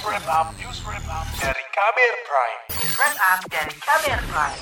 wrap dari Kamer Prime. News dari Kamer Prime.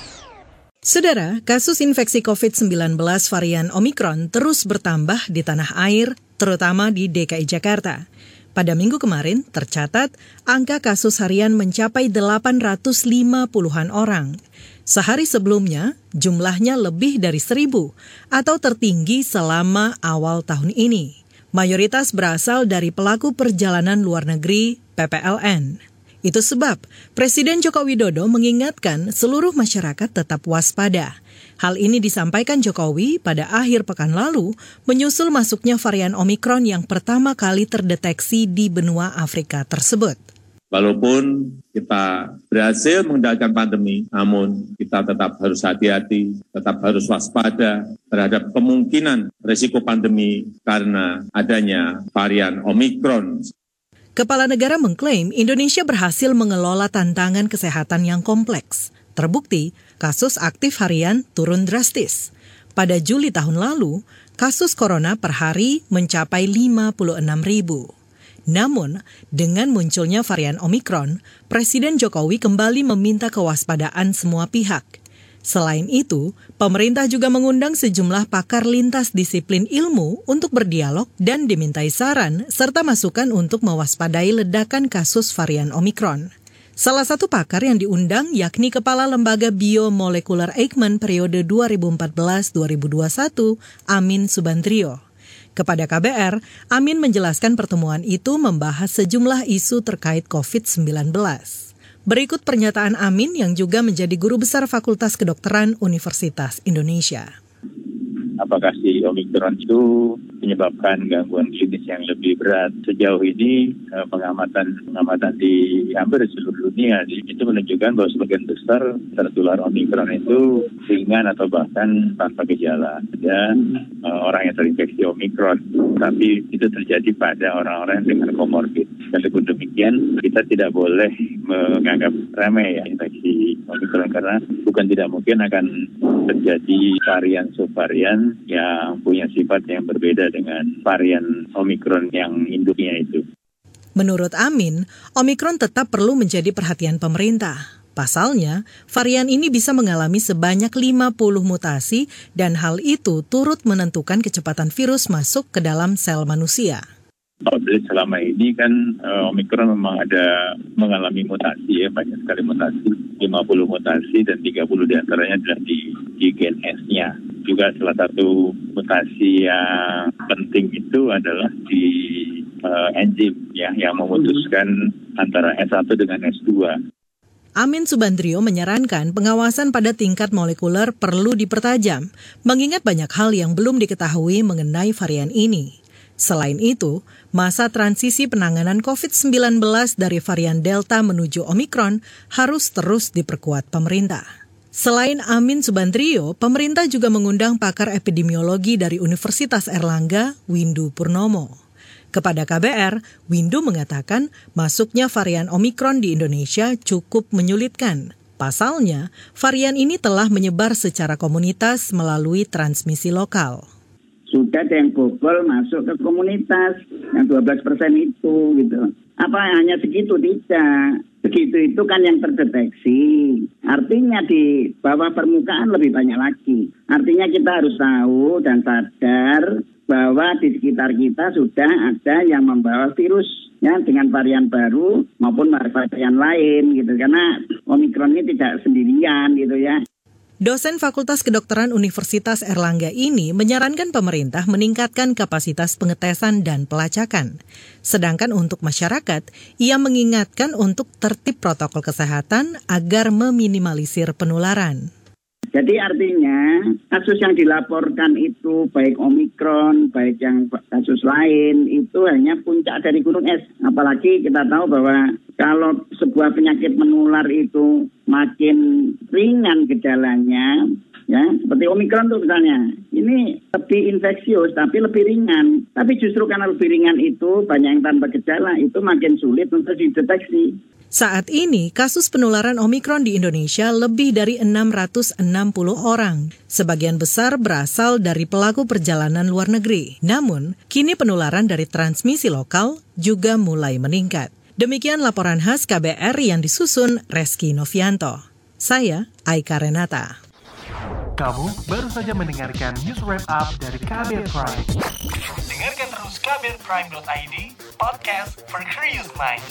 Saudara, kasus infeksi COVID-19 varian Omikron terus bertambah di tanah air, terutama di DKI Jakarta. Pada minggu kemarin, tercatat angka kasus harian mencapai 850-an orang. Sehari sebelumnya, jumlahnya lebih dari seribu atau tertinggi selama awal tahun ini. Mayoritas berasal dari pelaku perjalanan luar negeri PPLN. Itu sebab Presiden Joko Widodo mengingatkan seluruh masyarakat tetap waspada. Hal ini disampaikan Jokowi pada akhir pekan lalu menyusul masuknya varian Omikron yang pertama kali terdeteksi di benua Afrika tersebut. Walaupun kita berhasil mengendalikan pandemi, namun kita tetap harus hati-hati, tetap harus waspada terhadap kemungkinan resiko pandemi karena adanya varian Omikron Kepala negara mengklaim Indonesia berhasil mengelola tantangan kesehatan yang kompleks. Terbukti, kasus aktif harian turun drastis. Pada Juli tahun lalu, kasus corona per hari mencapai 56 ribu. Namun, dengan munculnya varian Omikron, Presiden Jokowi kembali meminta kewaspadaan semua pihak – Selain itu, pemerintah juga mengundang sejumlah pakar lintas disiplin ilmu untuk berdialog dan dimintai saran serta masukan untuk mewaspadai ledakan kasus varian Omikron. Salah satu pakar yang diundang yakni Kepala Lembaga Biomolekuler Eijkman periode 2014-2021, Amin Subandrio. Kepada KBR, Amin menjelaskan pertemuan itu membahas sejumlah isu terkait COVID-19. Berikut pernyataan Amin yang juga menjadi guru besar Fakultas Kedokteran Universitas Indonesia. Apakah si Omikron itu menyebabkan gangguan klinis yang lebih berat. Sejauh ini eh, pengamatan pengamatan di hampir seluruh dunia itu menunjukkan bahwa sebagian besar tertular Omikron itu ringan atau bahkan tanpa gejala dan eh, orang yang terinfeksi Omikron. Tapi itu terjadi pada orang-orang dengan komorbid. Walaupun demikian, kita tidak boleh menganggap remeh ya infeksi Omikron karena bukan tidak mungkin akan terjadi varian subvarian yang punya sifat yang berbeda dengan varian Omikron yang induknya itu. Menurut Amin, Omikron tetap perlu menjadi perhatian pemerintah. Pasalnya, varian ini bisa mengalami sebanyak 50 mutasi dan hal itu turut menentukan kecepatan virus masuk ke dalam sel manusia. Apabila selama ini kan uh, Omikron memang ada mengalami mutasi ya, banyak sekali mutasi, 50 mutasi dan 30 di antaranya adalah di, di gen S-nya. Juga salah satu mutasi yang penting itu adalah di uh, enzim ya, yang memutuskan antara S1 dengan S2. Amin Subandrio menyarankan pengawasan pada tingkat molekuler perlu dipertajam, mengingat banyak hal yang belum diketahui mengenai varian ini. Selain itu, masa transisi penanganan COVID-19 dari varian Delta menuju Omikron harus terus diperkuat pemerintah. Selain Amin Subandrio, pemerintah juga mengundang pakar epidemiologi dari Universitas Erlangga, Windu Purnomo. Kepada KBR, Windu mengatakan masuknya varian Omikron di Indonesia cukup menyulitkan. Pasalnya, varian ini telah menyebar secara komunitas melalui transmisi lokal ada yang bobol masuk ke komunitas yang 12 persen itu gitu. Apa hanya segitu tidak? Begitu itu kan yang terdeteksi. Artinya di bawah permukaan lebih banyak lagi. Artinya kita harus tahu dan sadar bahwa di sekitar kita sudah ada yang membawa virus ya dengan varian baru maupun varian lain gitu karena omikron ini tidak sendirian gitu ya Dosen Fakultas Kedokteran Universitas Erlangga ini menyarankan pemerintah meningkatkan kapasitas pengetesan dan pelacakan. Sedangkan untuk masyarakat, ia mengingatkan untuk tertib protokol kesehatan agar meminimalisir penularan. Jadi artinya kasus yang dilaporkan itu baik Omikron, baik yang kasus lain itu hanya puncak dari gunung es. Apalagi kita tahu bahwa kalau sebuah penyakit menular itu makin ringan gejalanya, ya seperti omikron tuh misalnya, ini lebih infeksius tapi lebih ringan. Tapi justru karena lebih ringan itu banyak yang tanpa gejala itu makin sulit untuk dideteksi. Saat ini, kasus penularan Omikron di Indonesia lebih dari 660 orang. Sebagian besar berasal dari pelaku perjalanan luar negeri. Namun, kini penularan dari transmisi lokal juga mulai meningkat. Demikian laporan khas KBR yang disusun Reski Novianto. Saya Aika Renata. Kamu baru saja mendengarkan news wrap up dari KBR Prime. Dengarkan terus kbrprime.id, podcast for curious mind.